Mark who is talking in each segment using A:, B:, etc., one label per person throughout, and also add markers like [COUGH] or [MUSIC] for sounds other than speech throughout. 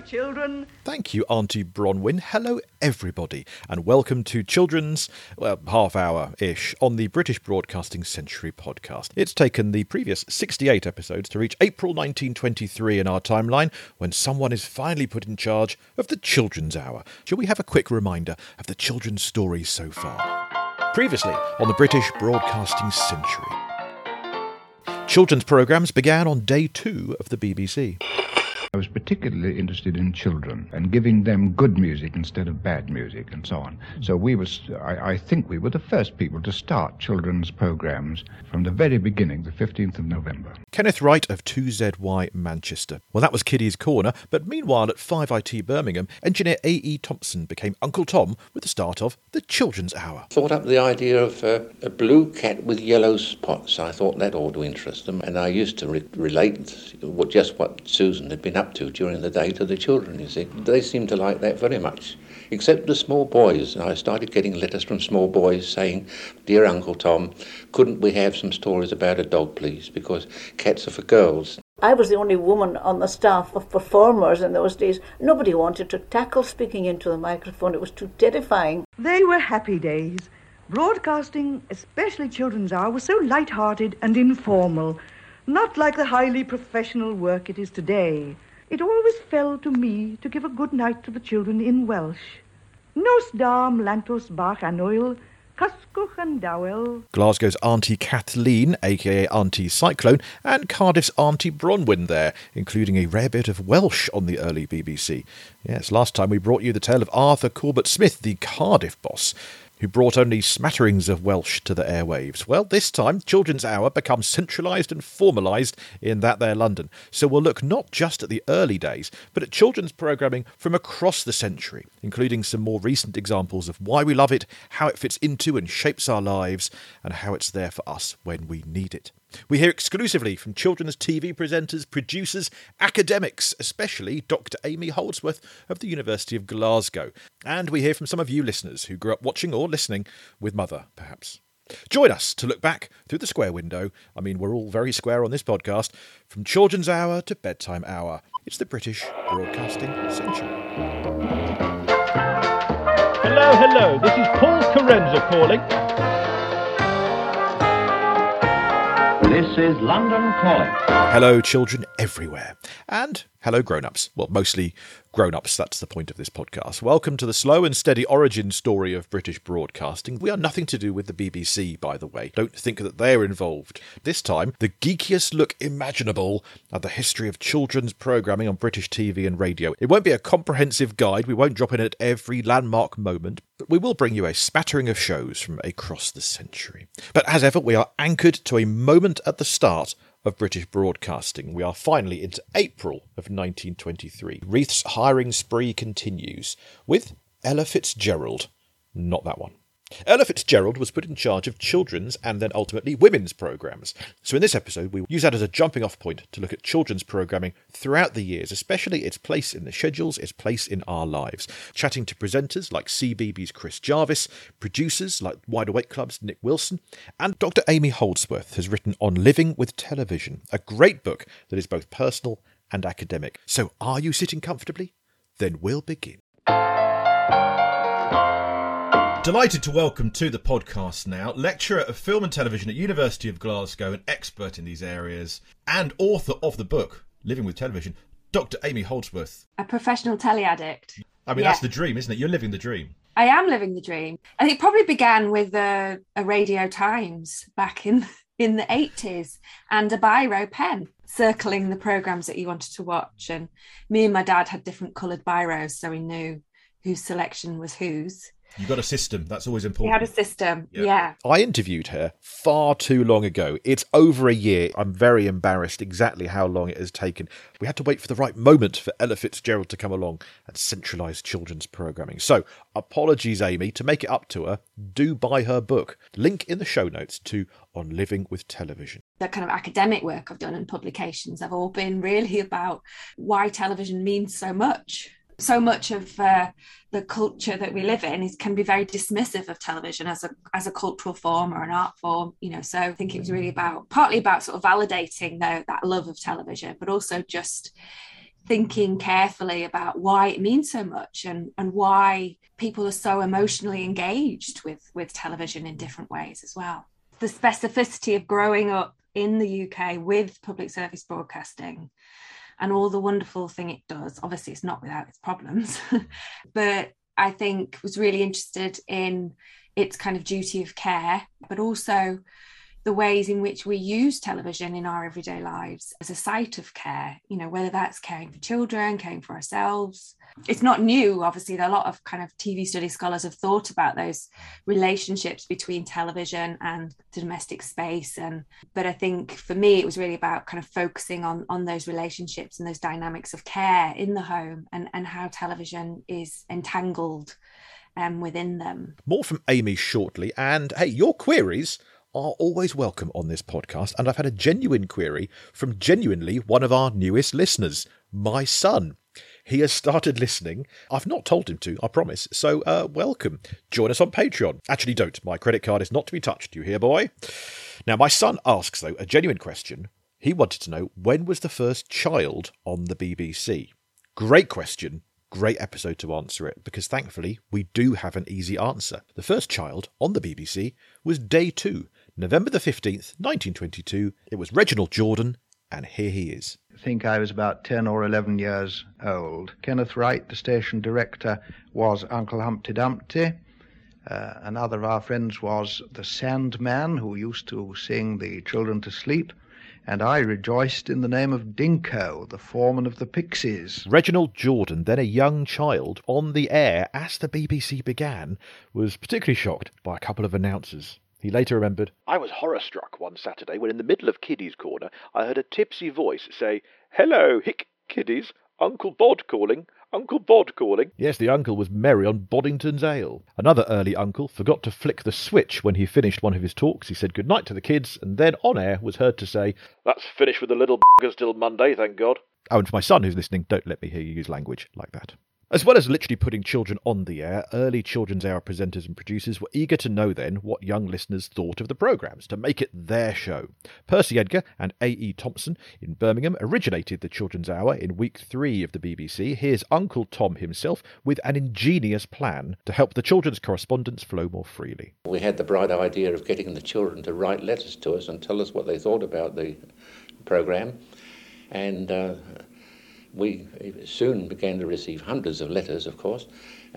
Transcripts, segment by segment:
A: Children.
B: Thank you, Auntie Bronwen. Hello, everybody, and welcome to Children's, well, half hour ish on the British Broadcasting Century podcast. It's taken the previous 68 episodes to reach April 1923 in our timeline when someone is finally put in charge of the Children's Hour. Shall we have a quick reminder of the children's stories so far? Previously on the British Broadcasting Century. Children's programmes began on day two of the BBC.
C: I was particularly interested in children and giving them good music instead of bad music and so on. So we was, I, I think we were the first people to start children's programs from the very beginning, the 15th of November.
B: Kenneth Wright of 2ZY Manchester. Well, that was Kiddie's Corner, but meanwhile at 5IT Birmingham, engineer A.E. Thompson became Uncle Tom with the start of the Children's Hour.
D: Thought up the idea of uh, a blue cat with yellow spots. I thought that ought to interest them, and I used to re- relate what, just what Susan had been up to during the day to the children, you see. They seemed to like that very much, except the small boys. And I started getting letters from small boys saying, Dear Uncle Tom, couldn't we have some stories about a dog, please? Because cats are for girls.
E: I was the only woman on the staff of performers in those days. Nobody wanted to tackle speaking into the microphone, it was too terrifying.
A: They were happy days. Broadcasting, especially Children's Hour, was so light-hearted and informal, not like the highly professional work it is today. It always fell to me to give a good night to the children in Welsh. Nos dam lantos bach an oil, cascwch yn dawel.
B: Glasgow's Auntie Kathleen, aka Auntie Cyclone, and Cardiff's Auntie Bronwen there, including a rare bit of Welsh on the early BBC. Yes, last time we brought you the tale of Arthur Corbett Smith, the Cardiff boss who brought only smatterings of Welsh to the airwaves. Well, this time, Children's Hour becomes centralised and formalised in that there London. So we'll look not just at the early days, but at children's programming from across the century, including some more recent examples of why we love it, how it fits into and shapes our lives, and how it's there for us when we need it. We hear exclusively from children's TV presenters, producers, academics, especially Dr. Amy Holdsworth of the University of Glasgow. And we hear from some of you listeners who grew up watching or listening with Mother, perhaps. Join us to look back through the square window. I mean, we're all very square on this podcast, from children's hour to bedtime hour. It's the British Broadcasting Century.
F: Hello, hello. This is Paul Kerensa calling.
G: This is London Calling.
B: Hello, children everywhere. And hello, grown ups. Well, mostly grown ups, that's the point of this podcast. Welcome to the slow and steady origin story of British broadcasting. We are nothing to do with the BBC, by the way. Don't think that they're involved. This time, the geekiest look imaginable at the history of children's programming on British TV and radio. It won't be a comprehensive guide, we won't drop in at every landmark moment, but we will bring you a spattering of shows from across the century. But as ever, we are anchored to a moment at the start of British broadcasting. We are finally into April of 1923. Reith's hiring spree continues with Ella Fitzgerald. Not that one. Ella Fitzgerald was put in charge of children's and then ultimately women's programmes. So, in this episode, we will use that as a jumping off point to look at children's programming throughout the years, especially its place in the schedules, its place in our lives. Chatting to presenters like CBeebies Chris Jarvis, producers like Wide Awake Club's Nick Wilson, and Dr. Amy Holdsworth has written On Living with Television, a great book that is both personal and academic. So, are you sitting comfortably? Then we'll begin. Delighted to welcome to the podcast now lecturer of film and television at University of Glasgow, an expert in these areas, and author of the book Living with Television, Dr. Amy Holdsworth.
H: A professional telly addict.
B: I mean,
H: Yeah.
B: that's the dream, isn't it? You're living the dream.
H: I am living the dream. And it probably began with a, a Radio Times back in, [LAUGHS] in the 80s and a biro pen circling the programs that you wanted to watch. And me and my dad had different coloured biros, so we knew whose selection was whose.
B: You've got a system. That's always important.
H: We had a system.
B: Yeah.
H: Yeah.
B: I interviewed her far too long ago. It's over a year. I'm very embarrassed exactly how long it has taken. We had to wait for the right moment for Ella Fitzgerald to come along and centralise children's programming. So, apologies, Amy. To make it up to her, do buy her book. Link in the show notes to On Living with Television.
H: The kind of academic work I've done and publications have all been really about why television means so much. So much of uh, the culture that we live in is can be very dismissive of television as a as a cultural form or an art form, you know. So I think it was really about partly about sort of validating the, that love of television, but also just thinking carefully about why it means so much and, and why people are so emotionally engaged with, with television in different ways as well. The specificity of growing up in the UK with public service broadcasting and all the wonderful thing it does. Obviously, it's not without its problems, [LAUGHS] but I think was really interested in its kind of duty of care, but also the ways in which we use television in our everyday lives as a site of care, you know, whether that's caring for children, caring for ourselves. It's not new, obviously. A lot of kind of TV study scholars have thought about those relationships between television and the domestic space. And but I think for me, it was really about kind of focusing on, on those relationships and those dynamics of care in the home and, and how television is entangled um, within them.
B: More from Amy shortly. And hey, your queries are always welcome on this podcast. And I've had a genuine query from genuinely one of our newest listeners, my son. He has started listening. I've not told him to, I promise. So, uh, welcome. Join us on Patreon. Actually, don't. My credit card is not to be touched. You hear, boy? Now, my son asks, though, a genuine question. He wanted to know when was the first child on the BBC? Great question. Great episode to answer it because thankfully we do have an easy answer. The first child on the BBC was Day 2, November the 15th, 1922. It was Reginald Jordan, and here he is.
C: I think I was about 10 or 11 years old. Kenneth Wright, the station director, was Uncle Humpty Dumpty. Uh, another of our friends was the Sandman, who used to sing the children to sleep. And I rejoiced in the name of Dinko, the foreman of the Pixies.
B: Reginald Jordan, then a young child, on the air as the BBC began, was particularly shocked by a couple of announcers. He later remembered, I was horror struck one Saturday when in the middle of Kiddies' Corner I heard a tipsy voice say, Hello, hick, kiddies, Uncle Bod calling, Uncle Bod calling. Yes, the uncle was merry on Boddington's ale. Another early uncle forgot to flick the switch when he finished one of his talks. He said good night to the kids, and then on air was heard to say, That's finished with the little buggers till Monday, thank God. Oh, and for my son who's listening, don't let me hear you use language like that. As well as literally putting children on the air, early Children's Hour presenters and producers were eager to know then what young listeners thought of the programmes to make it their show. Percy Edgar and A.E. Thompson in Birmingham originated the Children's Hour in week three of the BBC. Here's Uncle Tom himself with an ingenious plan to help the children's correspondence flow more freely.
D: We had the bright idea of getting the children to write letters to us and tell us what they thought about the programme. And uh, we soon began to receive hundreds of letters, of course.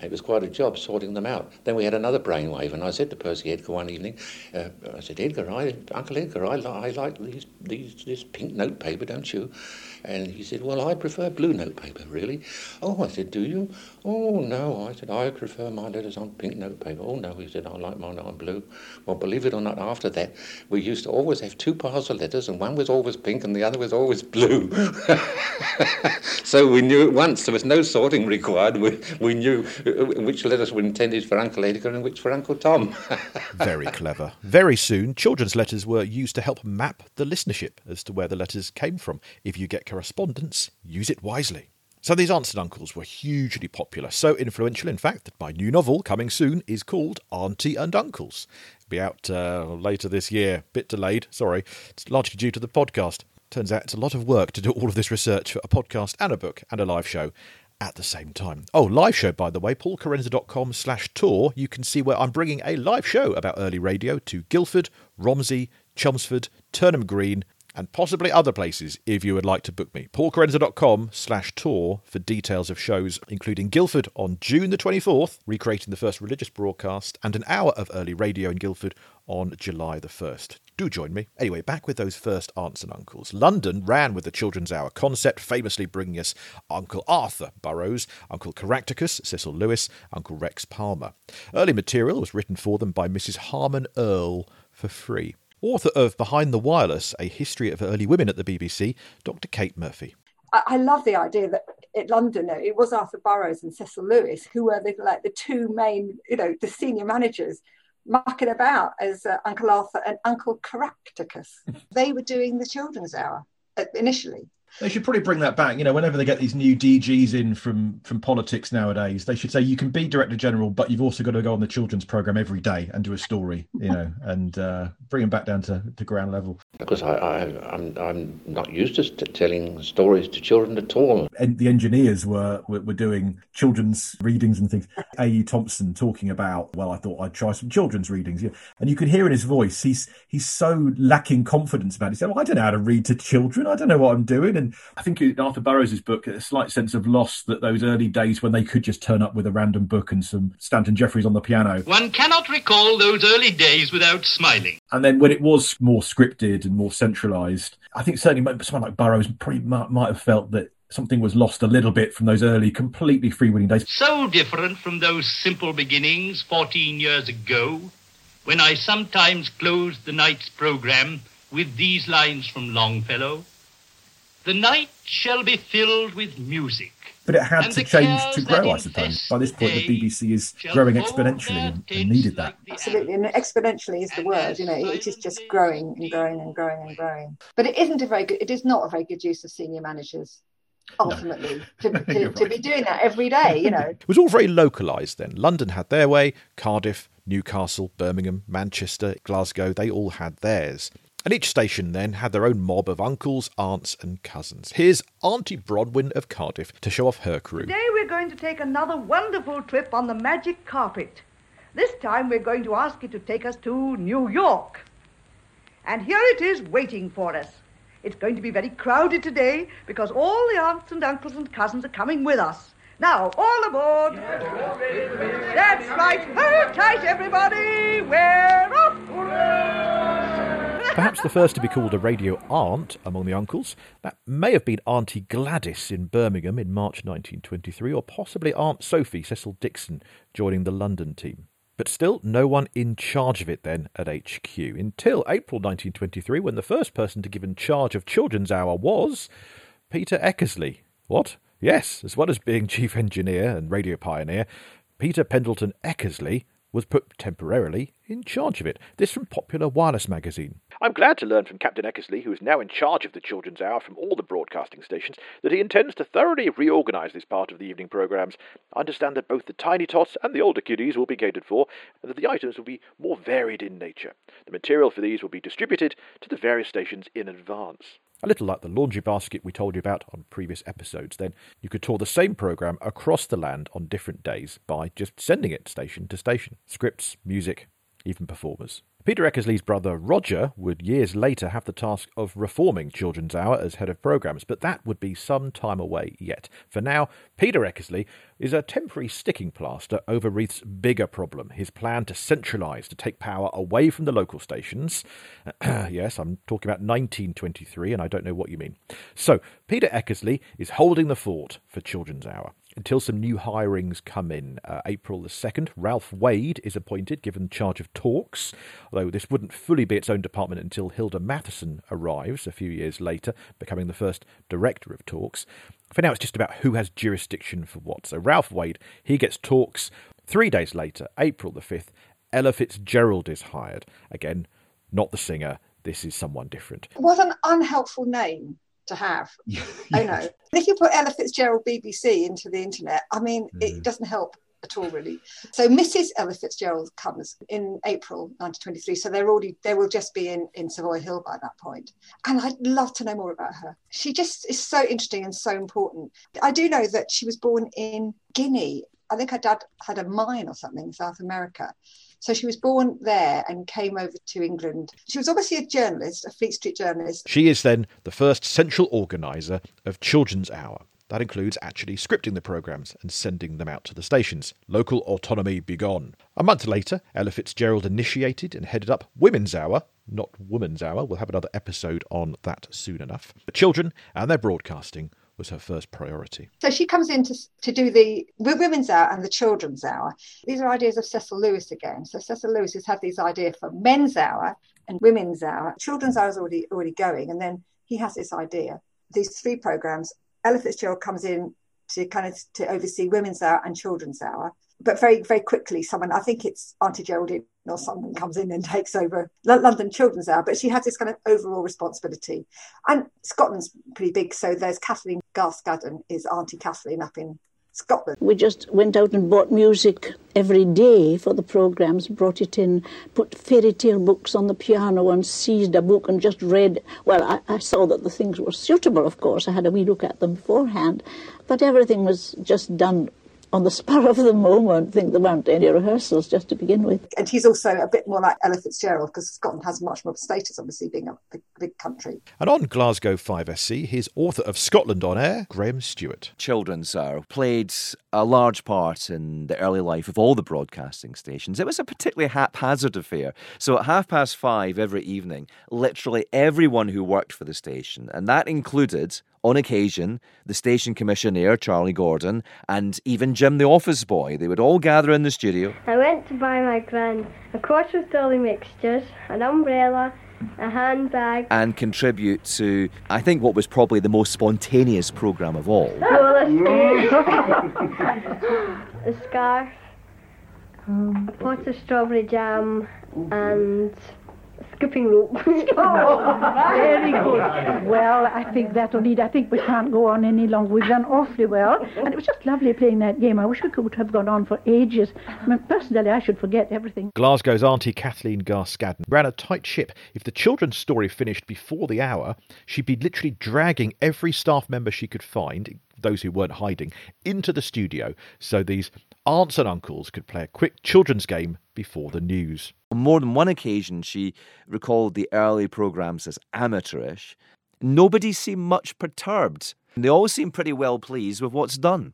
D: It was quite a job sorting them out. Then we had another brainwave, and I said to Percy Edgar one evening, uh, I said, Edgar, I, Uncle Edgar, I, li- I like these, these, this pink notepaper, don't you? And he said, Well, I prefer blue notepaper, really. Oh, I said, Do you? Oh, no. I said, I prefer my letters on pink notepaper. Oh, no. He said, I like mine on blue. Well, believe it or not, after that, we used to always have two piles of letters, and one was always pink and the other was always blue. [LAUGHS] so we knew at once there was no sorting required. We, we knew uh, uh, which letters were intended for Uncle Edgar and which for Uncle Tom. [LAUGHS]
B: Very clever. Very soon, children's letters were used to help map the listenership as to where the letters came from. If you get correspondence, use it wisely. So these aunts and uncles were hugely popular, so influential, in fact, that my new novel, coming soon, is called Auntie and Uncles. It'll be out uh, later this year. Bit delayed, sorry. It's largely due to the podcast. Turns out it's a lot of work to do all of this research for a podcast and a book and a live show at the same time. Oh, live show, by the way, paulkerensa.com slash tour. You can see where I'm bringing a live show about early radio to Guildford, Romsey, Chelmsford, Turnham Green, and possibly other places if you would like to book me. paulkerensa.com slash tour for details of shows, including Guildford on June the 24th, recreating the first religious broadcast, and an hour of early radio in Guildford on July the 1st. Do join me. Anyway, back with those first aunts and uncles. London ran with the Children's Hour concept, famously bringing us Uncle Arthur Burrows, Uncle Caractacus, Cecil Lewis, Uncle Rex Palmer. Early material was written for them by Mrs. Harmon Earl for free. Author of Behind the Wireless, A History of Early Women at the BBC, Dr. Kate Murphy.
I: I, I love the idea that in London, it was Arthur Burrows and Cecil Lewis who were the, like the two main, you know, the senior managers mucking about as uh, Uncle Arthur and Uncle Caractacus. [LAUGHS] they were doing the children's hour uh, initially.
B: They should probably bring that back. You know, whenever they get these new DGs in from from politics nowadays, they should say you can be director general, but you've also got to go on the children's program every day and do a story. You know, [LAUGHS] and uh, bring them back down to, to ground level.
D: Because I, I, I'm I'm not used to st- telling stories to children at all.
B: And the engineers were, were were doing children's readings and things. A. E. Thompson talking about, well, I thought I'd try some children's readings, yeah. and you could hear in his voice he's he's so lacking confidence about it. He said, well, I don't know how to read to children. I don't know what I'm doing. And I think in Arthur Burrows' book, a slight sense of loss that those early days when they could just turn up with a random book and some Stanton Jefferies on the piano.
J: One cannot recall those early days without smiling.
B: And then when it was more scripted and more centralised, I think certainly someone like Burrows probably might, might have felt that something was lost a little bit from those early, completely freewheeling days.
J: So different from those simple beginnings 14 years ago, when I sometimes closed the night's program with these lines from Longfellow The night shall be filled with music.
B: But it had to change to grow, I suppose. By this point, the BBC is growing exponentially and, and needed that.
I: Absolutely, and exponentially is the word. You know, it is just growing and growing and growing and growing. But it isn't a very good. It is not a very good use of senior managers ultimately no. to, [LAUGHS] to, to, be doing that every day you know [LAUGHS]
B: it was all very localized then london had their way cardiff newcastle birmingham manchester glasgow they all had theirs and each station then had their own mob of uncles, aunts, and cousins. Here's Auntie Bronwen of Cardiff to show off her crew.
A: Today we're going to take another wonderful trip on the magic carpet. This time we're going to ask it to take us to New York. And here it is waiting for us. It's going to be very crowded today because all the aunts and uncles and cousins are coming with us. Now, all aboard! That's right. Hold tight, everybody. We're off!
B: Perhaps the first to be called a radio aunt among the uncles. That may have been Auntie Gladys in Birmingham in March 1923, or possibly Aunt Sophie Cecil Dixon joining the London team. But still, no one in charge of it then at HQ until April 1923, when the first person to give in charge of Children's Hour was Peter Eckersley. What? Yes, as well as being chief engineer and radio pioneer, Peter Pendleton Eckersley was put temporarily in charge of it. This from Popular Wireless magazine. I'm glad to learn from Captain Eckersley, who is now in charge of the Children's Hour from all the broadcasting stations, that he intends to thoroughly reorganise this part of the evening programmes. I understand that both the tiny tots and the older kiddies will be catered for, and that the items will be more varied in nature. The material for these will be distributed to the various stations in advance. A little like the laundry basket we told you about on previous episodes, then you could tour the same programme across the land on different days by just sending it station to station. Scripts, music, even performers. Peter Eckersley's brother Roger would years later have the task of reforming Children's Hour as head of programmes, but that would be some time away yet. For now, Peter Eckersley is a temporary sticking plaster over Reith's bigger problem, his plan to centralise, to take power away from the local stations. [CLEARS THROAT] yes, I'm talking about 1923, and I don't know what you mean. So, Peter Eckersley is holding the fort for Children's Hour until some new hirings come in. Uh, April the 2nd, Ralph Wade is appointed, given charge of talks, although this wouldn't fully be its own department until Hilda Matheson arrives a few years later, becoming the first director of talks. For now, it's just about who has jurisdiction for what. So Ralph Wade, he gets talks. Three days later, April the 5th, Ella Fitzgerald is hired. Again, not the singer, this is someone different.
I: What an unhelpful name to have. [LAUGHS] I know. If you put Ella Fitzgerald BBC into the internet, I mean, mm. it doesn't help at all, really. So Mrs. Ella Fitzgerald comes in April 1923. So they're already they will just be in in Savoy Hill by that point. And I'd love to know more about her. She just is so interesting and so important. I do know that she was born in Guinea. I think her dad had a mine or something in South America. So she was born there and came over to England. She was obviously a journalist, a Fleet Street journalist.
B: She is then the first central organiser of Children's Hour. That includes actually scripting the programmes and sending them out to the stations. Local autonomy begone. A month later, Ella Fitzgerald initiated and headed up Women's Hour, not Woman's Hour. We'll have another episode on that soon enough. But children and their broadcasting was her first priority.
I: So she comes in to, to do the Women's Hour and the Children's Hour. These are ideas of Cecil Lewis again. So Cecil Lewis has had these ideas for Men's Hour and Women's Hour. Children's Hour is already already going, and then he has this idea. These three programs. Ella Fitzgerald comes in to kind of to oversee Women's Hour and Children's Hour. But very, very quickly, someone, I think it's Auntie Geraldine or someone comes in and takes over London Children's Hour, but she has this kind of overall responsibility. And Scotland's pretty big, so there's Kathleen Garscadden is Auntie Kathleen up in Scotland.
E: We just went out and bought music every day for the programmes, brought it in, put fairy tale books on the piano and seized a book and just read. Well, I, I, saw that the things were suitable, of course. I had a wee look at them beforehand, but everything was just done on the spur of the moment. I think there weren't any rehearsals just to begin with.
I: And he's also a bit more like Ella Fitzgerald because Scotland has much more status, obviously, being a big, big country.
B: And on Glasgow 5SC, he's author of Scotland on Air, Graham Stewart.
K: Children's Hour played a large part in the early life of all the broadcasting stations. It was a particularly haphazard affair. So at half past five every evening, literally everyone who worked for the station, and that included on occasion, the station commissioner, Charlie Gordon, and even Jim the office boy, they would all gather in the studio.
L: I went to buy my gran a quart of dolly mixtures, an umbrella, a handbag,
K: and contribute to, I think, what was probably the most spontaneous programme of all. [LAUGHS]
L: a scarf, [LAUGHS] um. a pot of strawberry jam, and skipping rope. [LAUGHS] [LAUGHS]
M: oh, very good. Well, I think that'll need. I think we can't go on any longer. We've done awfully well, and it was just lovely playing that game. I wish we could have gone on for ages. I mean, personally, I should forget everything.
B: Glasgow's Auntie Kathleen Garscadden ran a tight ship. If the children's story finished before the hour, she'd be literally dragging every staff member she could find, those who weren't hiding, into the studio so these aunts and uncles could play a quick children's game before the news.
K: On more than one occasion, she recalled the early programmes as amateurish. Nobody seemed much perturbed. They all seemed pretty well pleased with what's done.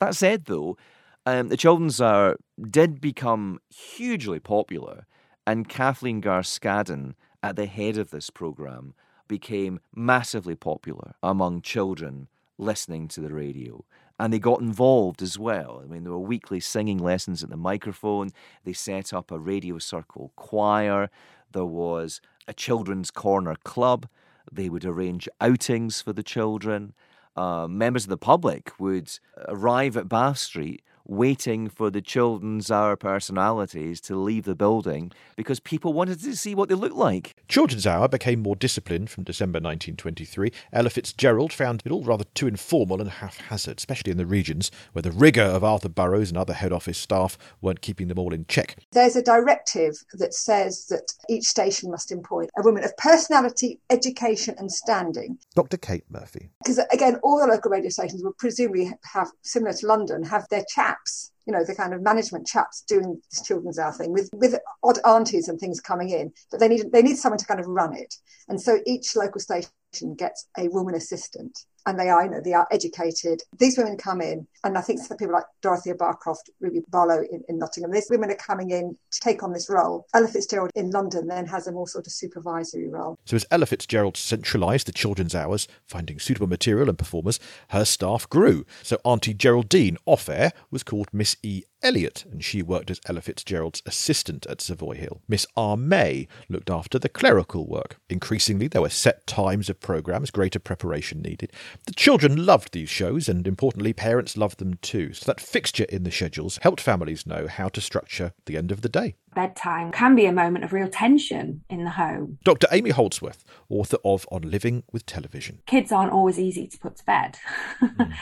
K: That said, though, um, the Children's Hour did become hugely popular, and Kathleen Garscadden, at the head of this programme, became massively popular among children listening to the radio and they got involved as well. I mean, there were weekly singing lessons at the microphone. They set up a radio circle choir. There was a children's corner club. They would arrange outings for the children. Uh, members of the public would arrive at Bath Street waiting for the children's hour personalities to leave the building because people wanted to see what they looked like.
B: Children's Hour became more disciplined from December 1923. Ella Fitzgerald found it all rather too informal and haphazard, especially in the regions where the rigour of Arthur Burrows and other head office staff weren't keeping them all in check.
I: There's a directive that says that each station must employ a woman of personality, education, and standing.
B: Dr. Kate Murphy.
I: Because again, all the local radio stations will presumably have, similar to London, have their chat chaps, you know, the kind of management chaps doing this children's hour thing with, with odd aunties and things coming in, but they need they need someone to kind of run it. And so each local station gets a woman assistant and they are, you know, they are educated. These women come in, and I think people like Dorothea Barcroft, Ruby Barlow in, in Nottingham, these women are coming in to take on this role. Ella Fitzgerald in London then has a more sort of supervisory role.
B: So as Ella Fitzgerald centralised the children's hours, finding suitable material and performers, her staff grew. So Auntie Geraldine, off air, was called Miss E. Elliott, and she worked as Ella Fitzgerald's assistant at Savoy Hill. Miss R. May looked after the clerical work. Increasingly, there were set times of programmes, greater preparation needed. The children loved these shows, and importantly, parents loved them too. So that fixture in the schedules helped families know how to structure the end of the day
H: bedtime can be a moment of real tension in the home.
B: Dr. Amy Holdsworth, author of On Living with Television.
H: Kids aren't always easy to put to bed. [LAUGHS] Mm.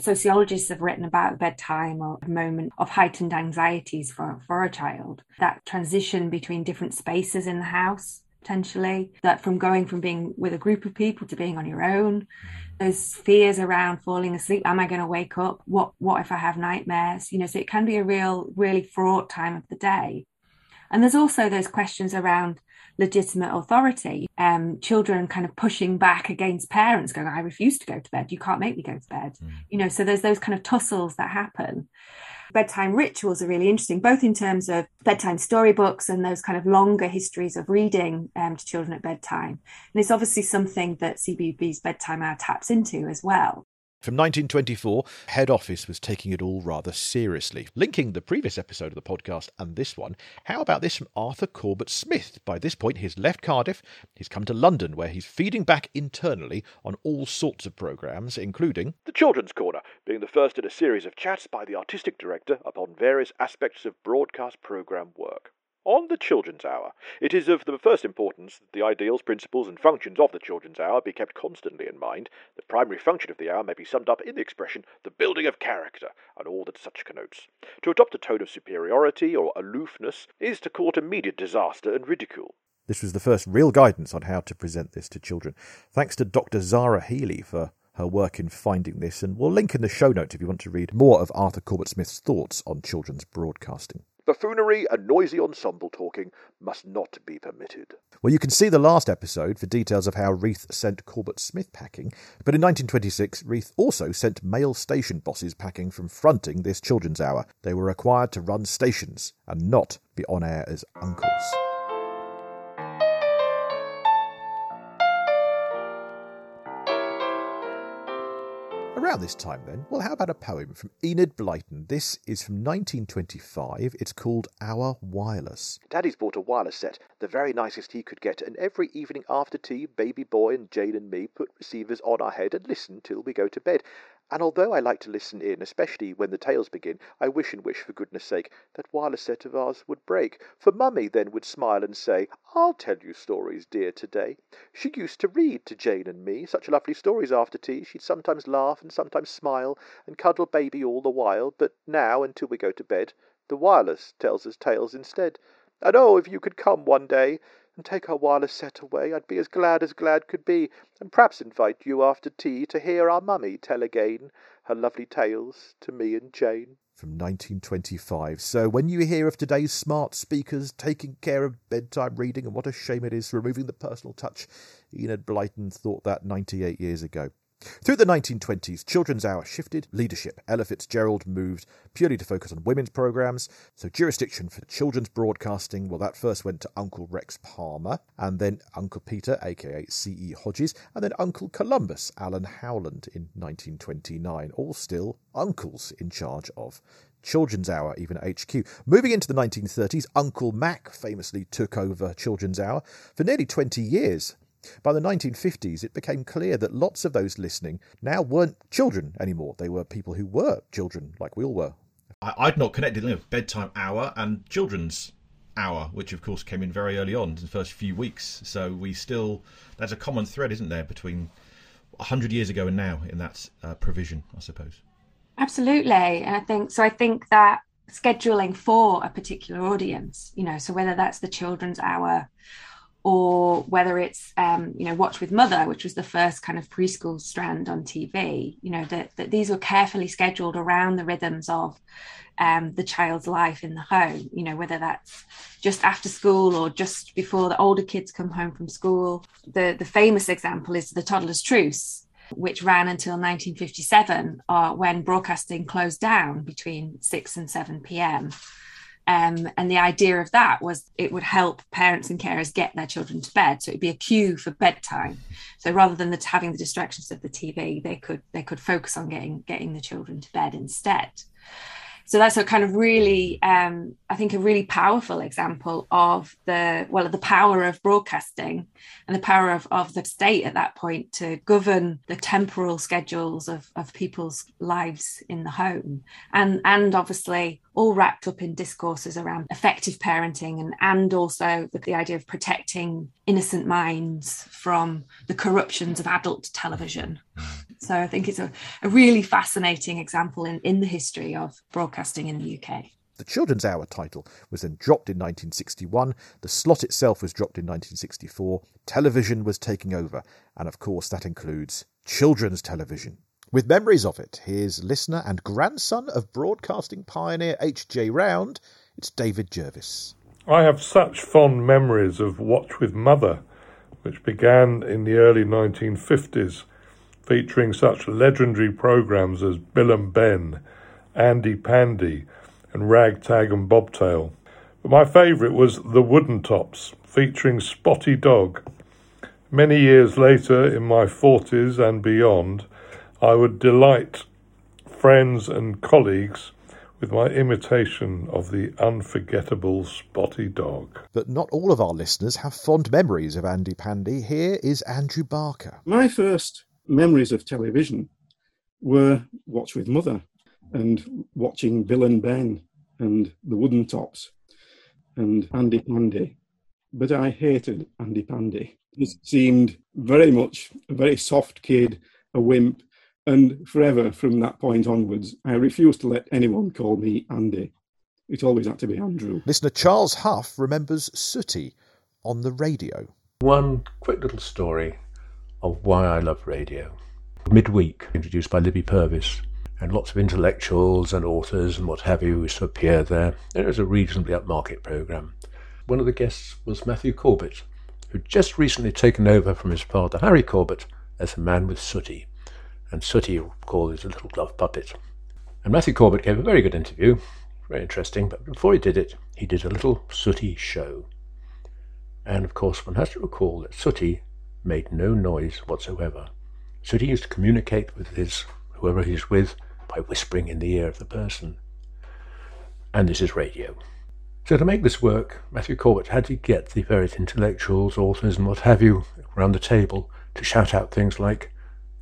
H: Sociologists have written about bedtime or a moment of heightened anxieties for, for a child. That transition between different spaces in the house potentially that from going from being with a group of people to being on your own those fears around falling asleep am i going to wake up what what if i have nightmares you know so it can be a real really fraught time of the day and there's also those questions around legitimate authority um children kind of pushing back against parents going i refuse to go to bed you can't make me go to bed mm. you know so there's those kind of tussles that happen bedtime rituals are really interesting, both in terms of bedtime storybooks and those kind of longer histories of reading um, to children at bedtime. And it's obviously something that CBeebies bedtime hour taps into as well.
B: From 1924, head office was taking it all rather seriously. Linking the previous episode of the podcast and this one, how about this from Arthur Corbett Smith? By this point, he's left Cardiff, he's come to London, where he's feeding back internally on all sorts of programmes, including
N: The Children's Corner, being the first in a series of chats by the artistic director upon various aspects of broadcast programme work. On the Children's Hour, it is of the first importance that the ideals, principles, and functions of the Children's Hour be kept constantly in mind. The primary function of the hour may be summed up in the expression, the building of character, and all that such connotes. To adopt a tone of superiority or aloofness is to court immediate disaster and ridicule.
B: This was the first real guidance on how to present this to children. Thanks to Dr. Zara Healy for her work in finding this, and we'll link in the show notes if you want to read more of Arthur Corbett Smith's thoughts on children's broadcasting.
N: Buffoonery and noisy ensemble talking must not be permitted.
B: Well, you can see the last episode for details of how Reith sent Corbett Smith packing, but in 1926, Reith also sent male station bosses packing from fronting this children's hour. They were required to run stations and not be on air as uncles. Around this time, then, well, how about a poem from Enid Blyton? This is from 1925. It's called Our Wireless.
N: Daddy's bought a wireless set, the very nicest he could get, and every evening after tea, baby boy and Jane and me put receivers on our head and listen till we go to bed. And although I like to listen in, especially when the tales begin, I wish and wish, for goodness sake, that wireless set of ours would break. For Mummy then would smile and say, I'll tell you stories, dear, today. She used to read to Jane and me such lovely stories after tea. She'd sometimes laugh and sometimes smile and cuddle baby all the while. But now, until we go to bed, the wireless tells us tales instead. And oh, if you could come one day and take our wireless set away, I'd be as glad as glad could be, and perhaps invite you after tea to hear our mummy tell again her lovely tales to me and Jane.
B: From 1925. So, when you hear of today's smart speakers taking care of bedtime reading and what a shame it is removing the personal touch, Enid Blyton thought that 98 years ago. Through the 1920s, Children's Hour shifted leadership. Ella Fitzgerald moved purely to focus on women's programmes. So, jurisdiction for children's broadcasting, well, that first went to Uncle Rex Palmer, and then Uncle Peter, aka C.E. Hodges, and then Uncle Columbus, Alan Howland, in 1929. All still uncles in charge of Children's Hour, even HQ. Moving into the 1930s, Uncle Mac famously took over Children's Hour for nearly 20 years. By the 1950s, it became clear that lots of those listening now weren't children anymore. They were people who were children, like we all were.
O: I, I'd not connected you know, bedtime hour and children's hour, which of course came in very early on in the first few weeks. So we still, there's a common thread, isn't there, between 100 years ago and now in that uh, provision, I suppose.
H: Absolutely. And I think so. I think that scheduling for a particular audience, you know, so whether that's the children's hour or whether it's um, you know watch with mother which was the first kind of preschool strand on tv you know that, that these were carefully scheduled around the rhythms of um, the child's life in the home you know whether that's just after school or just before the older kids come home from school. The the famous example is the toddler's truce which ran until 1957 uh, when broadcasting closed down between 6 and 7 p.m um, and the idea of that was it would help parents and carers get their children to bed. So it'd be a cue for bedtime. So rather than the, having the distractions of the TV, they could they could focus on getting getting the children to bed instead. So that's a kind of really, um, I think, a really powerful example of the well, the power of broadcasting and the power of, of the state at that point to govern the temporal schedules of, of people's lives in the home, and and obviously all wrapped up in discourses around effective parenting and and also the, the idea of protecting innocent minds from the corruptions of adult television. Mm. So I think it's a, a really fascinating example in, in the history of broadcasting in the UK.
B: The Children's Hour title was then dropped in 1961, the slot itself was dropped in 1964, television was taking over, and of course that includes children's television. With memories of it, here's listener and grandson of broadcasting pioneer H.J. Round, it's David Jervis.
P: I have such fond memories of Watch with Mother, which began in the early 1950s featuring such legendary programs as Bill and Ben, Andy Pandy, and Ragtag and Bobtail. But my favourite was The Wooden Tops, featuring Spotty Dog. Many years later, in my 40s and beyond, I would delight friends and colleagues with my imitation of the unforgettable Spotty Dog.
B: But not all of our listeners have fond memories of Andy Pandy. Here is Andrew Barker.
Q: My first memories of television were Watch with Mother and watching Bill and Ben and the Wooden Tops and Andy Pandy. But I hated Andy Pandy. He seemed very much a very soft kid, a wimp, and forever from that point onwards, I refused to let anyone call me Andy. It always had to be Andrew.
B: Listener Charles Huff remembers Sooty on the radio.
R: One quick little story of why I love radio. Midweek, introduced by Libby Purves, and lots of intellectuals and authors and what have you used to appear there. And it was a reasonably upmarket programme. One of the guests was Matthew Corbett, who'd just recently taken over from his father, Harry Corbett, as a man with Sooty and Sooty called it a little glove puppet. And Matthew Corbett gave a very good interview, very interesting, but before he did it, he did a little Sooty show. And of course, one has to recall that Sooty made no noise whatsoever. Sooty used to communicate with his whoever he's with by whispering in the ear of the person. And this is radio. So to make this work, Matthew Corbett had to get the various intellectuals, authors, and what have you around the table to shout out things like,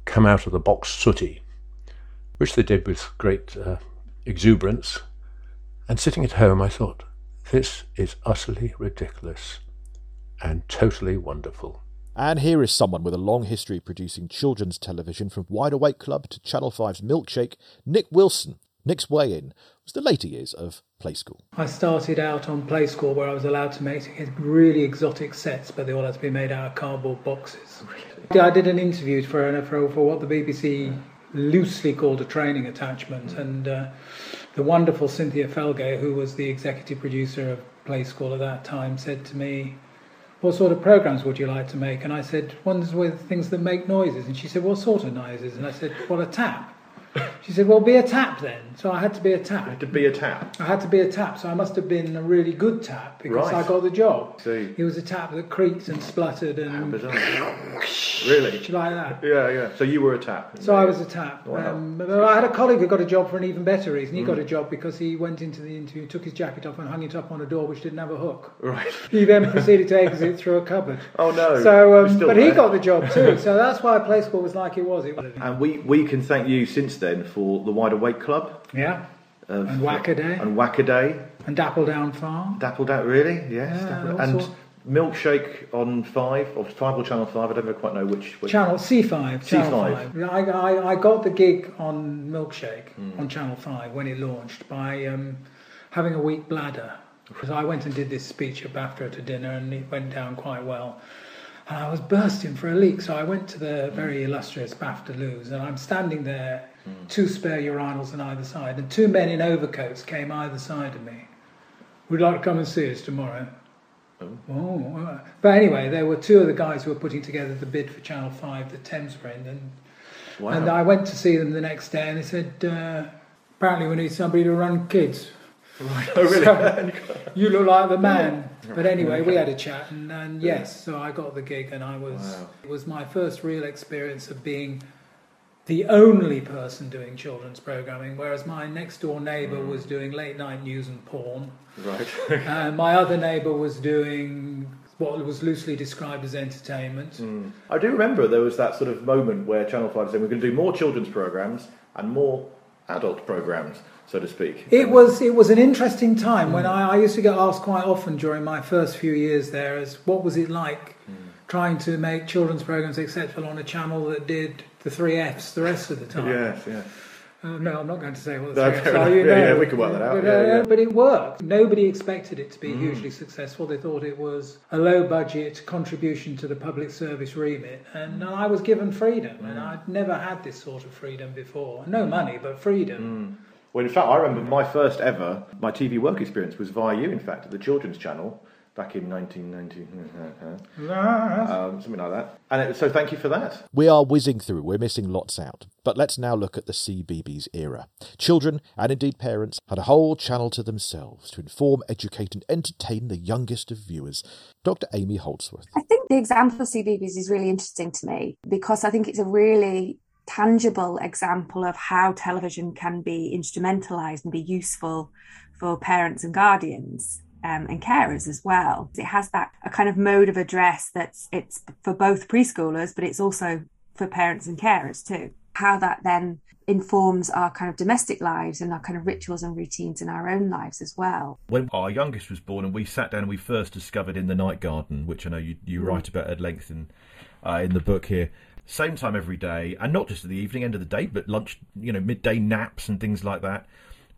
R: come out of the box sooty, which they did with great uh, exuberance. And sitting at home, I thought, this is utterly ridiculous and totally wonderful.
B: And here is someone with a long history producing children's television from Wide Awake Club to Channel 5's Milkshake, Nick Wilson. Nick's way in was the later years of Play School.
S: I started out on Play School where I was allowed to make really exotic sets, but they all had to be made out of cardboard boxes. I did an interview for, for, for what the BBC loosely called a training attachment, and uh, the wonderful Cynthia Felgate, who was the executive producer of Play School at that time, said to me, what sort of programs would you like to make? And I said, ones with things that make noises. And she said, what sort of noises? And I said, well, a tap. She said, "Well, be a tap then." So I had to be a tap.
O: You had to be a tap.
S: I had to be a tap. So I must have been a really good tap because
O: Right.
S: I got the job.
O: See.
S: He was a tap that creaked and spluttered and [LAUGHS]
O: Really?
S: Like that?
O: Yeah, yeah. So you were a tap.
S: So I was a tap.
O: Wow.
S: Um, I had a colleague who got a job for an even better reason. He got
O: Mm.
S: a job because he went into the interview, took his jacket off, and hung it up on a door which didn't have a hook.
O: Right. [LAUGHS]
S: He then proceeded to exit through a cupboard. [LAUGHS]
O: Oh no.
S: So, um, but he got the job too. So that's why Play School was like it was. It was.
O: And we, we can thank you since then for the Wide Awake Club.
S: Yeah.
O: Of,
S: And Wacaday.
O: And Wacaday.
S: And Dapple Down Farm.
O: Dappled out, really? Yes.
S: Yeah,
O: Dappled-
S: all
O: and
S: sorts.
O: Milkshake on 5, or 5 or Channel 5, I don't quite know which. which.
S: Channel C5. Channel
O: C5.
S: 5. I, I, I got the gig on Milkshake
O: Mm.
S: on Channel 5 when it launched by um, having a weak bladder. Because I went and did this speech at BAFTA a dinner and it went down quite well. And I was bursting for a leak, so I went to the very illustrious BAFTA loos and I'm standing there, two spare urinals on either side, and two men in overcoats came either side of me. Would you like to come and see us tomorrow? Oh, uh, but anyway, there were two of the guys who were putting together the bid for Channel Five the Thames were in, and
O: Wow.
S: and I went to see them the next day, and they said, uh, apparently we need somebody to run kids.
O: Right. [LAUGHS] Oh, really? [LAUGHS]
S: So, [LAUGHS] you look like the man. But anyway, we had a chat, and, and yes, so I got the gig, and I was
O: Wow.
S: it was my first real experience of being the only person doing children's programming, whereas my next door neighbour
O: Mm.
S: was doing late night news and porn.
O: Right. [LAUGHS]
S: and my other neighbour was doing what was loosely described as entertainment.
O: Mm. I do remember there was that sort of moment where Channel 5 said we're going to do more children's programmes and more adult programmes, so to speak.
S: It was it was an interesting time when I, I used to get asked quite often during my first few years there as what was it like trying to make children's programs acceptable on a channel that did the three Fs the rest of the time.
O: Yes, yeah.
S: Uh, no, I'm not going to say what the
O: No,
S: three Fs are. You
O: Yeah,
S: know.
O: yeah, we can work that out.
S: But,
O: Yeah,
S: uh,
O: yeah.
S: but it worked. Nobody expected it to be
O: Mm.
S: hugely successful. They thought it was a low budget contribution to the public service remit, and I was given freedom, and
O: Mm.
S: I'd never had this sort of freedom before. No money, but freedom.
O: Well, in fact, I remember my first ever, my TV work experience was via you, in fact, at the Children's Channel back in 1990, um, something like that. And it, so thank you for that.
B: We are whizzing through, we're missing lots out. But let's now look at the CBeebies era. Children, and indeed parents, had a whole channel to themselves to inform, educate, and entertain the youngest of viewers. Dr. Amy Holdsworth.
H: I think the example of CBeebies is really interesting to me because I think it's a really tangible example of how television can be instrumentalized and be useful for parents and guardians um, and carers as well. It has that a kind of mode of address that's it's for both preschoolers, but it's also for parents and carers too. How that then informs our kind of domestic lives and our kind of rituals and routines in our own lives as well.
O: When our youngest was born and we sat down and we first discovered in the night garden, which I know you, you mm. write about at length in uh, in the book here, same time every day, and not just at the evening end of the day, but lunch, you know, midday naps and things like that.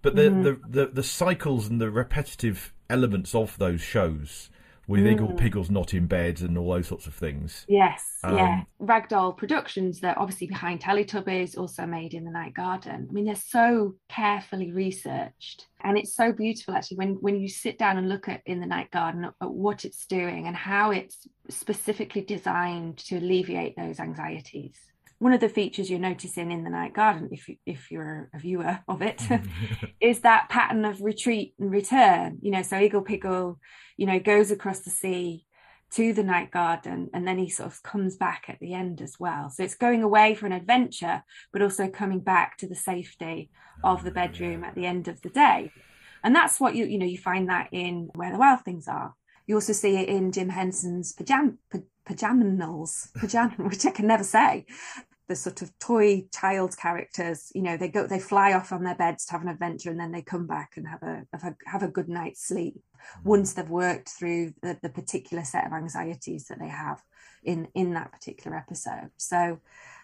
O: But the, mm. the, the, the cycles and the repetitive elements of those shows with mm. Iggle Piggle's not in bed and all those sorts of things.
H: Yes, um, yeah. Ragdoll Productions, they're obviously behind Teletubbies, also made in the Night Garden. I mean, they're so carefully researched. And it's so beautiful actually when, when you sit down and look at in the Night Garden at, at what it's doing and how it's specifically designed to alleviate those anxieties one of the features you're noticing in the night garden if you, if you're a viewer of it [LAUGHS] [LAUGHS] is that pattern of retreat and return. You know so Iggle Piggle you know goes across the sea to the night garden and then he sort of comes back at the end as well. So it's going away for an adventure but also coming back to the safety oh, of the bedroom at the end of the day. And that's what you you know you find that in where the wild things are. You also see it in Jim Henson's pajam, pajamanals, pajam, [LAUGHS] which I can never say the sort of toy child characters you know they go they fly off on their beds to have an adventure and then they come back and have a have a, have a good night's sleep mm-hmm. once they've worked through the, the particular set of anxieties that they have in in that particular episode. So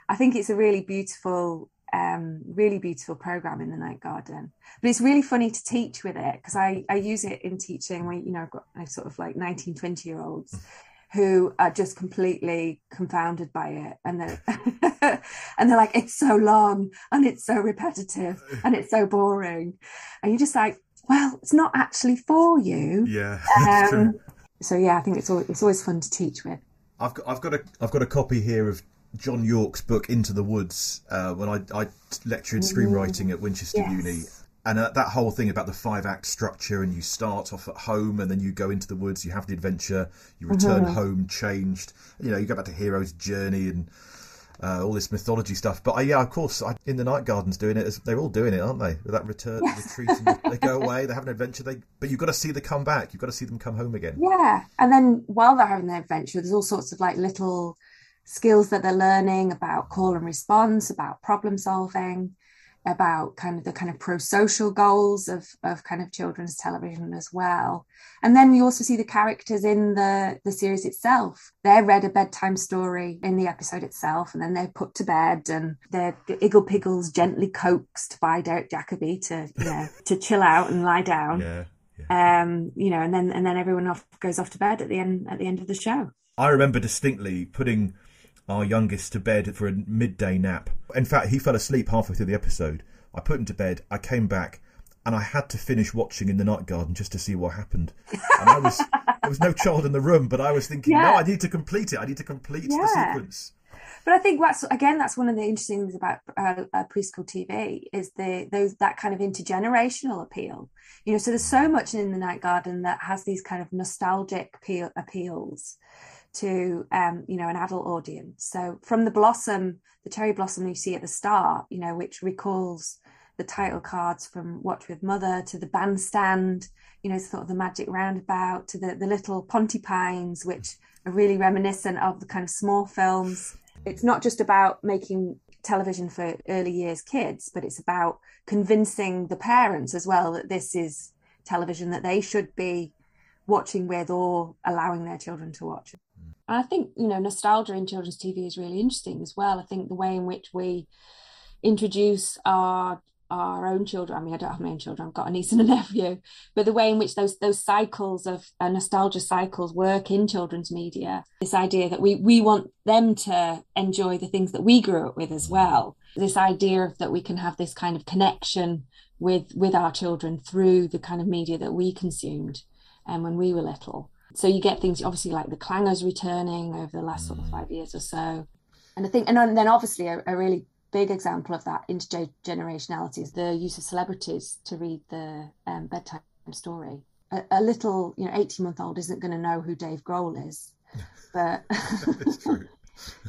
H: i think it's a really beautiful um, really beautiful program in the night garden. But it's really funny to teach with it because I, I use it in teaching when you know i've got I've sort of like 19 20 year olds. Mm who are just completely confounded by it and they're [LAUGHS] and they're like it's so long and it's so repetitive [LAUGHS] and it's so boring. And you're just like well it's not actually for you.
O: Yeah [LAUGHS]
H: um, so yeah i think it's always, it's always fun to teach with.
O: I've got i've got a i've got a copy here of John York's book Into the Woods uh, when I, I lectured screenwriting at Winchester yes. Uni and uh, that whole thing about the five act structure and you start off at home and then you go into the woods you have the adventure you return mm-hmm. home changed. You know you go back to hero's journey and uh, all this mythology stuff. But uh, yeah of course I, in the night gardens doing it they're all doing it aren't they? With that return retreat they go [LAUGHS] away they have an adventure they but you've got to see them come back. You've got to see them come home again.
H: Yeah. And then while they're having their adventure there's all sorts of like little skills that they're learning about call and response about problem solving about kind of the kind of pro-social goals of, of kind of children's television as well. And then you also see the characters in the, the series itself. They're read a bedtime story in the episode itself, and then they're put to bed and they're Iggle Piggle's gently coaxed by Derek Jacobi to, you know, [LAUGHS] to chill out and lie down.
O: Yeah,
H: yeah. Um, you know, and then and then everyone off goes off to bed at the end at the end of the show.
O: I remember distinctly putting our youngest to bed for a midday nap. In fact, he fell asleep halfway through the episode. I put him to bed. I came back, and I had to finish watching in the night garden just to see what happened. And I was [LAUGHS] there was no child in the room, but I was thinking, yeah. no, I need to complete it. I need to complete yeah. the sequence.
H: But I think that's again that's one of the interesting things about uh, uh, preschool TV is the those that kind of intergenerational appeal. You know, so there's so much in the Night Garden that has these kind of nostalgic appeal, appeals to um, you know an adult audience. So from the blossom, the cherry blossom you see at the start, you know, which recalls the title cards from Watch with Mother to the bandstand, you know, sort of the magic roundabout to the the little Pontipines, which are really reminiscent of the kind of small films. It's not just about making television for early years kids, but it's about convincing the parents as well that this is television that they should be watching with or allowing their children to watch. And I think, you know, nostalgia in children's TV is really interesting as well. I think the way in which we introduce our our own children. I mean, I don't have my own children. I've got a niece and a [LAUGHS] nephew, but the way in which those those cycles of uh, nostalgia cycles work in children's media, this idea that we we want them to enjoy the things that we grew up with as well. This idea of that we can have this kind of connection with with our children through the kind of media that we consumed, and um, when we were little. So you get things obviously like the clangers returning over the last sort of mm. five years or so. And I think, and then obviously a, a really big example of that intergenerationality is the use of celebrities to read the um, bedtime story. A, a, little, you know, 18 month old isn't going to know who Dave Grohl is, [LAUGHS] but [LAUGHS]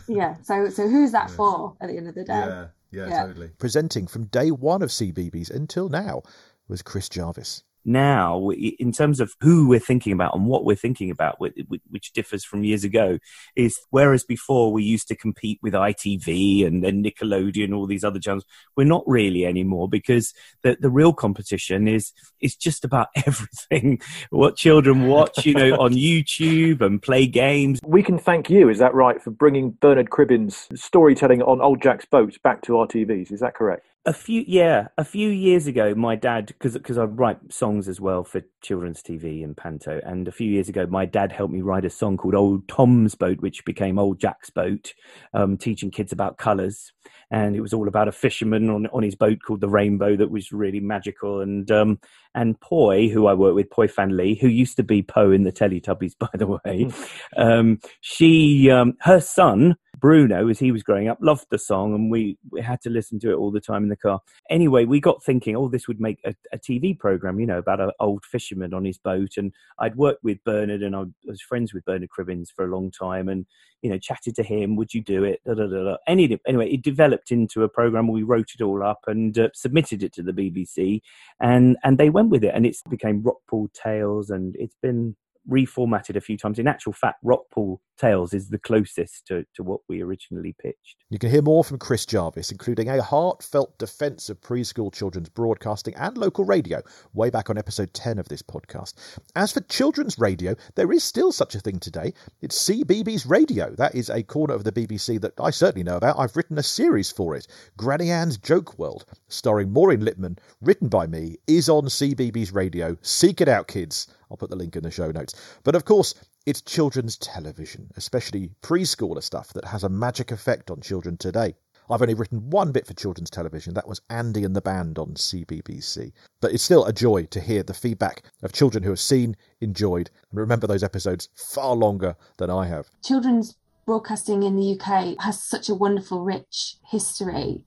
H: Yeah. So so who's that for at the end of the day?
O: Yeah, yeah,
H: Yeah.
O: totally.
B: Presenting from day one of CBeebies until now was Chris Jarvis.
T: Now in terms of who we're thinking about and what we're thinking about wh- wh- which differs from years ago is whereas before we used to compete with ITV and then Nickelodeon all these other channels we're not really anymore because the the real competition is is just about [LAUGHS] everything what children watch you know on [LAUGHS] YouTube and play games
F: We can thank you, is that right, for bringing Bernard Cribbins' storytelling on Old Jack's boats back to our TVs? Is that correct?
T: A few, yeah, a few years ago, my dad, because because I write songs as well for children's TV and Panto, and a few years ago, my dad helped me write a song called "Old Tom's Boat," which became "Old Jack's Boat," um, teaching kids about colours, and it was all about a fisherman on on his boat called the Rainbow that was really magical, and um, and Pui, who I work with, Pui Fan Lee, who used to be Po in the Teletubbies, [LAUGHS] by the way, um, she, um, her son Bruno, as he was growing up, loved the song, and we, we had to listen to it all the time in the car. Anyway, we got thinking, oh, this would make a, a TV program, you know, about an old fisherman on his boat. And I'd worked with Bernard, and I was friends with Bernard Cribbins for a long time, and you know, chatted to him. Would you do it? Da, da, da. Any, anyway, it developed into a program. We wrote it all up and uh, submitted it to the BBC, and and they went with it, and it became Rockpool Tales, and it's been reformatted a few times. In actual fact, Rockpool Tales is the closest to, to what we originally pitched.
B: You can hear more from Chris Jarvis, including a heartfelt defence of preschool children's broadcasting and local radio, way back on episode 10 of this podcast. As for children's radio, there is still such a thing today. It's CBeebies Radio. That is a corner of the BBC that I certainly know about. I've written a series for it, Granny Anne's Joke World, starring Maureen Lipman, written by me, is on CBeebies Radio. Seek it out, kids. I'll put the link in the show notes. But of course, it's children's television, especially preschooler stuff, that has a magic effect on children today. I've only written one bit for children's television. That was Andy and the Band on CBBC. But it's still a joy to hear the feedback of children who have seen, enjoyed, and remember those episodes far longer than I have.
H: children's broadcasting in the UK has such a wonderful, rich history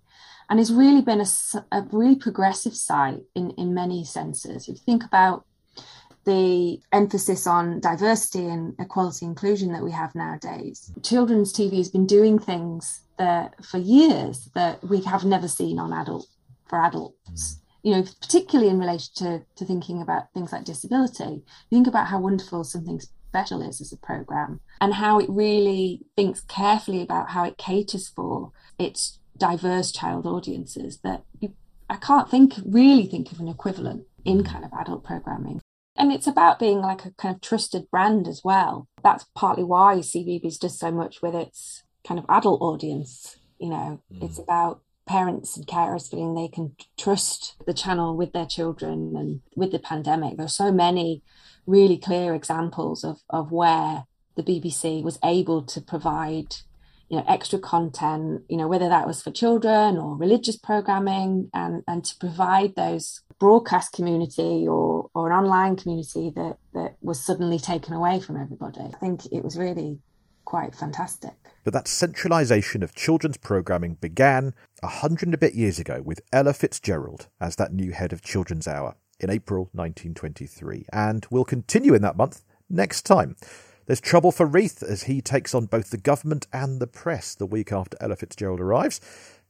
H: and has really been a really progressive site in, in many senses. If you think about the emphasis on diversity and equality inclusion that we have nowadays, children's TV has been doing things that for years that we have never seen on adult for adults. You know, particularly in relation to, to thinking about things like disability. Think about how wonderful something special is as a program and how it really thinks carefully about how it caters for its diverse child audiences that you, I can't think really think of an equivalent in kind of adult programming. And it's about being like a kind of trusted brand as well. That's partly why CBeebies does so much with its kind of adult audience. You know, hmm. it's about parents and carers feeling they can trust the channel with their children. And with the pandemic, there are so many really clear examples of, of where the BBC was able to provide you know extra content you know whether that was for children or religious programming and and to provide those broadcast community or or an online community that that was suddenly taken away from everybody. I think it was really quite fantastic.
B: But that centralisation of children's programming began a hundred and a bit years ago with Ella Fitzgerald as that new head of Children's Hour in April 1923, and will continue in that month next time. There's trouble for Reith as he takes on both the government and the press the week after Ella Fitzgerald arrives.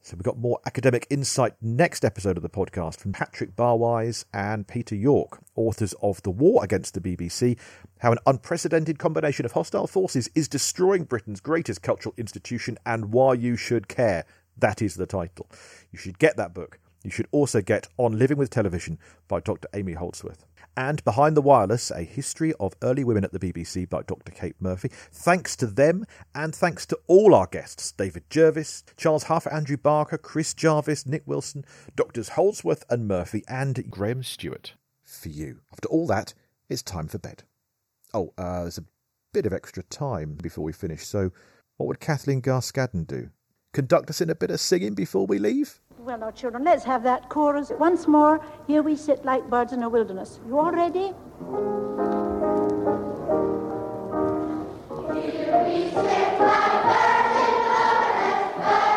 B: So we've got more academic insight next episode of the podcast from Patrick Barwise and Peter York, authors of The War Against the BBC, how an unprecedented combination of hostile forces is destroying Britain's greatest cultural institution and why you should care. That is the title. You should get that book. You should also get On Living with Television by Dr. Amy Holdsworth. And Behind the Wireless, a history of early women at the BBC by Dr. Kate Murphy. Thanks to them, and thanks to all our guests David Jervis, Charles Huff, Andrew Barker, Chris Jarvis, Nick Wilson, Doctors Holdsworth and Murphy, and Graham Stewart. For you. After all that, it's time for bed. Oh, uh, there's a bit of extra time before we finish, so what would Kathleen Garscadden do? Conduct us in a bit of singing before we leave?
M: Well, now, children, let's have that chorus once more. Here we sit like birds in a wilderness. You all ready?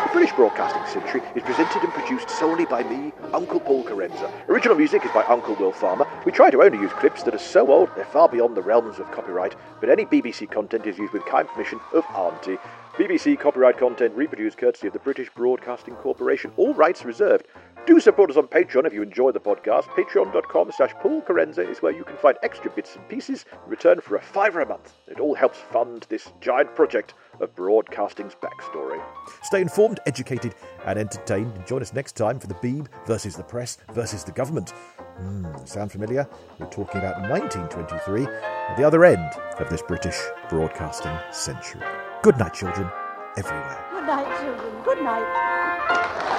N: The British Broadcasting Century is presented and produced solely by me, Uncle Paul Kerensa. Original music is by Uncle Will Farmer. We try to only use clips that are so old they're far beyond the realms of copyright, but any BBC content is used with kind permission of Auntie. BBC copyright content reproduced courtesy of the British Broadcasting Corporation. All rights reserved. Do support us on Patreon if you enjoy the podcast. Patreon.com slash Paul Kerensa is where you can find extra bits and pieces in return for a fiver a month. It all helps fund this giant project of broadcasting's backstory.
B: Stay informed, educated, and entertained. And join us next time for the Beeb versus the press versus the government. Mm, sound familiar? We're talking about 1923 at the other end of this British broadcasting century. Good night, children, everywhere.
M: Good night, children. Good night.